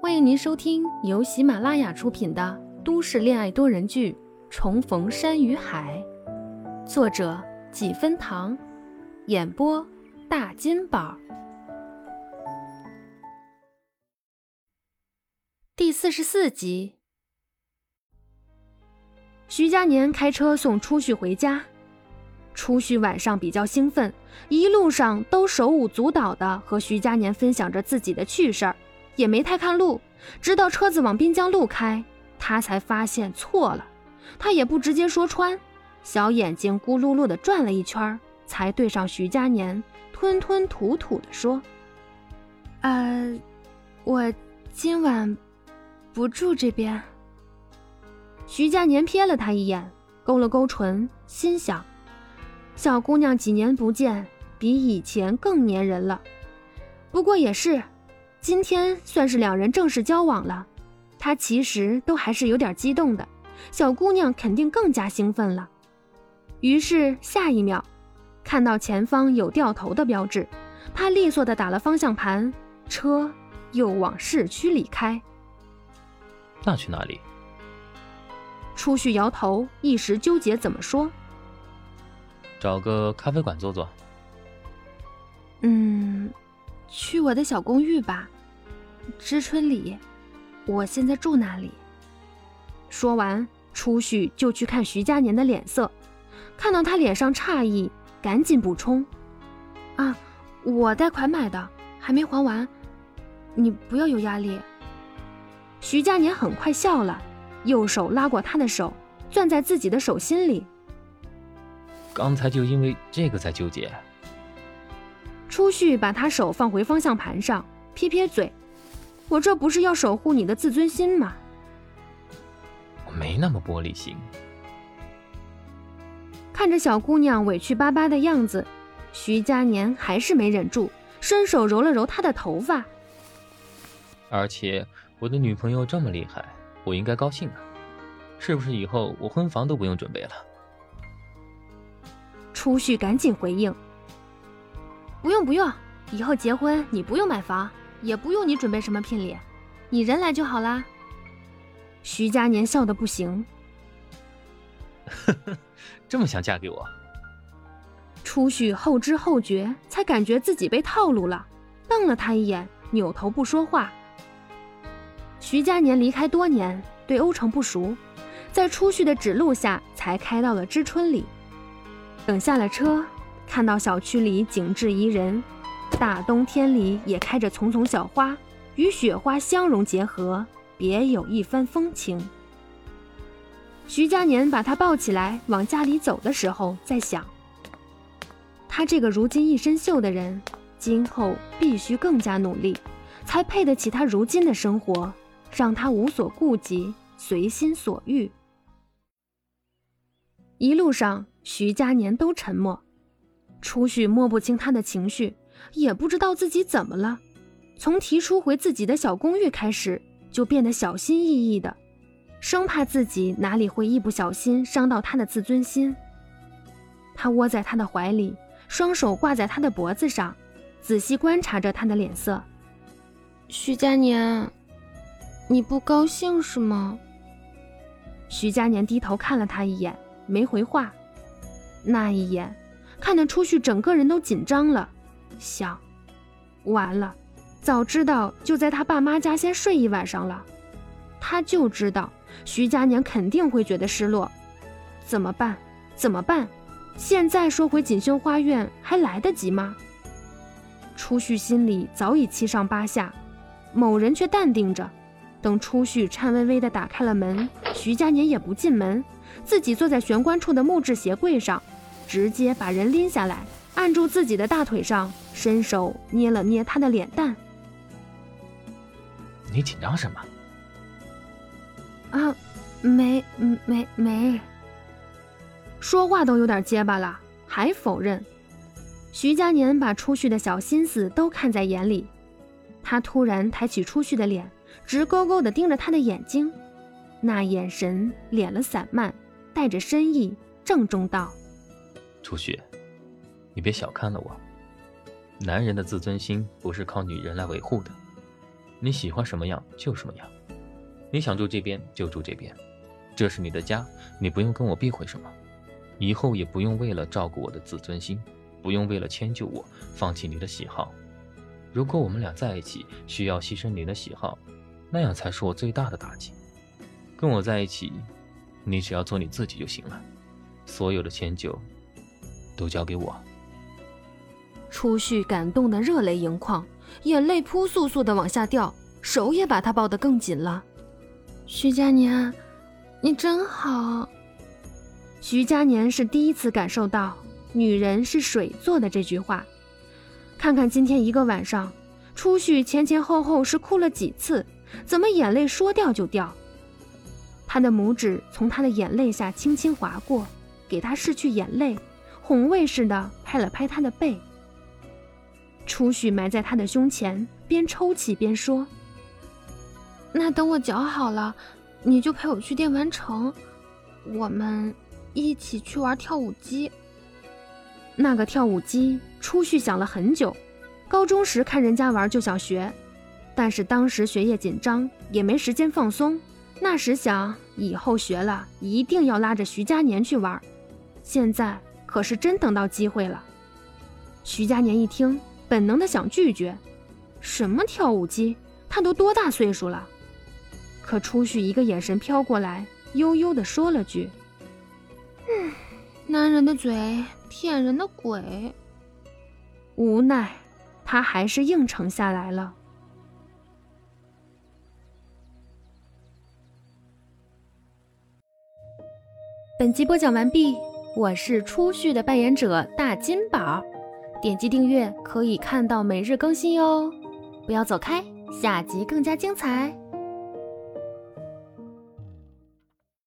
欢迎您收听由喜马拉雅出品的都市恋爱多人剧《重逢山与海》，作者几分糖，演播大金宝。第四十四集，徐佳年开车送初旭回家。初旭晚上比较兴奋，一路上都手舞足蹈的和徐佳年分享着自己的趣事儿，也没太看路。直到车子往滨江路开，他才发现错了。他也不直接说穿，小眼睛咕噜噜的转了一圈，才对上徐佳年，吞吞吐吐的说：“呃，我今晚不住这边。”徐佳年瞥了他一眼，勾了勾唇，心想。小姑娘几年不见，比以前更粘人了。不过也是，今天算是两人正式交往了，他其实都还是有点激动的。小姑娘肯定更加兴奋了。于是下一秒，看到前方有掉头的标志，他利索的打了方向盘，车又往市区里开。那去哪里？初旭摇头，一时纠结怎么说。找个咖啡馆坐坐。嗯，去我的小公寓吧，知春里，我现在住那里。说完，初旭就去看徐佳年的脸色，看到他脸上诧异，赶紧补充：“啊，我贷款买的，还没还完，你不要有压力。”徐佳年很快笑了，右手拉过他的手，攥在自己的手心里。刚才就因为这个在纠结。初旭把他手放回方向盘上，撇撇嘴：“我这不是要守护你的自尊心吗？”我没那么玻璃心。看着小姑娘委屈巴巴的样子，徐佳年还是没忍住，伸手揉了揉她的头发。而且我的女朋友这么厉害，我应该高兴啊！是不是以后我婚房都不用准备了？初旭赶紧回应：“不用不用，以后结婚你不用买房，也不用你准备什么聘礼，你人来就好啦。”徐佳年笑得不行：“呵呵，这么想嫁给我？”初旭后知后觉，才感觉自己被套路了，瞪了他一眼，扭头不说话。徐佳年离开多年，对欧城不熟，在初旭的指路下，才开到了知春里。等下了车，看到小区里景致宜人，大冬天里也开着丛丛小花，与雪花相融结合，别有一番风情。徐佳年把她抱起来往家里走的时候，在想：他这个如今一身锈的人，今后必须更加努力，才配得起他如今的生活，让他无所顾忌，随心所欲。一路上。徐佳年都沉默，初旭摸不清他的情绪，也不知道自己怎么了。从提出回自己的小公寓开始，就变得小心翼翼的，生怕自己哪里会一不小心伤到他的自尊心。他窝在他的怀里，双手挂在他的脖子上，仔细观察着他的脸色。徐佳年，你不高兴是吗？徐佳年低头看了他一眼，没回话。那一眼，看得初旭整个人都紧张了，想，完了，早知道就在他爸妈家先睡一晚上了。他就知道徐佳年肯定会觉得失落，怎么办？怎么办？现在说回锦绣花苑还来得及吗？初旭心里早已七上八下，某人却淡定着。等初旭颤巍巍地打开了门，徐佳年也不进门。自己坐在玄关处的木质鞋柜上，直接把人拎下来，按住自己的大腿上，伸手捏了捏他的脸蛋。你紧张什么？啊，没，没，没。说话都有点结巴了，还否认。徐佳年把初旭的小心思都看在眼里，他突然抬起初旭的脸，直勾勾地盯着他的眼睛。那眼神敛了散漫，带着深意，郑重道：“初雪，你别小看了我。男人的自尊心不是靠女人来维护的，你喜欢什么样就什么样，你想住这边就住这边，这是你的家，你不用跟我避讳什么，以后也不用为了照顾我的自尊心，不用为了迁就我放弃你的喜好。如果我们俩在一起需要牺牲你的喜好，那样才是我最大的打击。跟我在一起，你只要做你自己就行了，所有的迁就都交给我。初旭感动得热泪盈眶，眼泪扑簌簌的往下掉，手也把他抱得更紧了。徐佳年，你真好。徐佳年是第一次感受到“女人是水做的”这句话。看看今天一个晚上，初旭前前后后是哭了几次，怎么眼泪说掉就掉？他的拇指从他的眼泪下轻轻划过，给他拭去眼泪，哄慰似的拍了拍他的背。初旭埋在他的胸前，边抽泣边说：“那等我脚好了，你就陪我去电玩城，我们一起去玩跳舞机。那个跳舞机，初旭想了很久。高中时看人家玩就想学，但是当时学业紧张，也没时间放松。那时想以后学了一定要拉着徐佳年去玩，现在可是真等到机会了。”徐佳年一听。本能的想拒绝，什么跳舞机？他都多大岁数了？可初旭一个眼神飘过来，悠悠的说了句：“嗯，男人的嘴骗人的鬼。”无奈，他还是应承下来了。本集播讲完毕，我是初序的扮演者大金宝。点击订阅可以看到每日更新哟，不要走开，下集更加精彩。